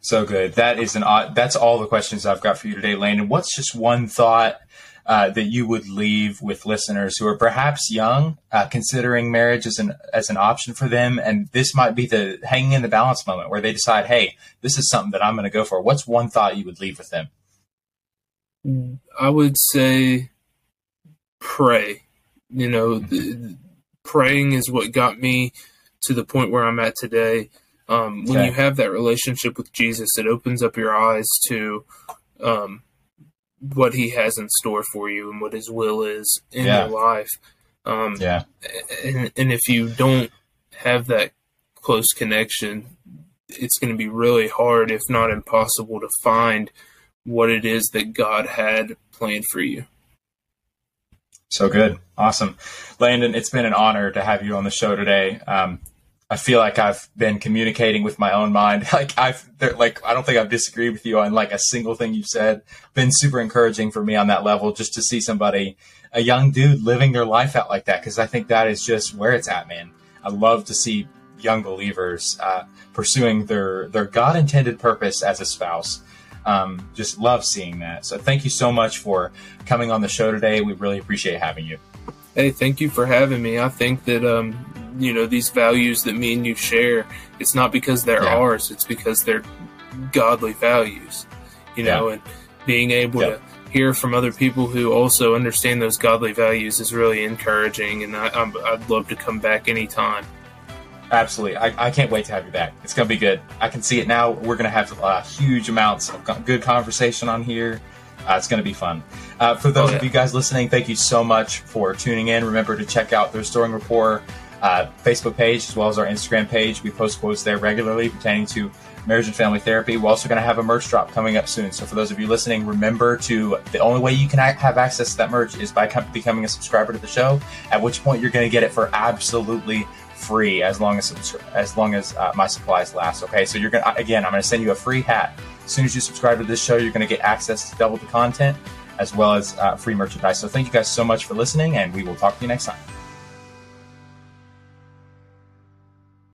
So good. That is an odd, that's all the questions I've got for you today, Landon. What's just one thought uh, that you would leave with listeners who are perhaps young, uh, considering marriage as an as an option for them, and this might be the hanging in the balance moment where they decide, hey, this is something that I'm going to go for. What's one thought you would leave with them? I would say pray. You know, th- praying is what got me to the point where I'm at today. Um, when Okay. you have that relationship with Jesus, it opens up your eyes to um, what He has in store for you and what His will is in Yeah. your life. Um, Yeah, and, and if you don't have that close connection, it's going to be really hard, if not impossible, to find what it is that God had planned for you. so good, awesome, Landon. It's been an honor to have you on the show today. Um, I feel like I've been communicating with my own mind. *laughs* Like I've, like I don't think I've disagreed with you on like a single thing you've said. Been super encouraging for me on that level, just to see somebody, a young dude, living their life out like that. Because I think that is just where it's at, man. I love to see young believers uh, pursuing their their God intended purpose as a spouse. Um, just love seeing that. So thank you so much for coming on the show today. We really appreciate having you. Hey, thank you for having me. I think that um, you know these values that me and you share. It's not because they're Yeah. ours; it's because they're godly values. You know, and being able Yeah. to hear from other people who also understand those godly values is really encouraging. And I, I'm, I'd love to come back anytime. Absolutely. I, I can't wait to have you back. It's going to be good. I can see it now. We're going to have uh, huge amounts of good conversation on here. Uh, it's going to be fun. Uh, for those Oh, yeah. of you guys listening, thank you so much for tuning in. Remember to check out the Restoring Rapport uh, Facebook page as well as our Instagram page. We post quotes there regularly pertaining to marriage and family therapy. We're also going to have a merch drop coming up soon. So for those of you listening, remember to the only way you can have access to that merch is by com- becoming a subscriber to the show. At which point you're going to get it for absolutely free as long as as long as uh, my supplies last. Okay, so you're gonna again, I'm gonna send you a free hat as soon as you subscribe to this show. You're gonna get access to double the content as well as uh, free merchandise. So thank you guys so much for listening, and we will talk to you next time.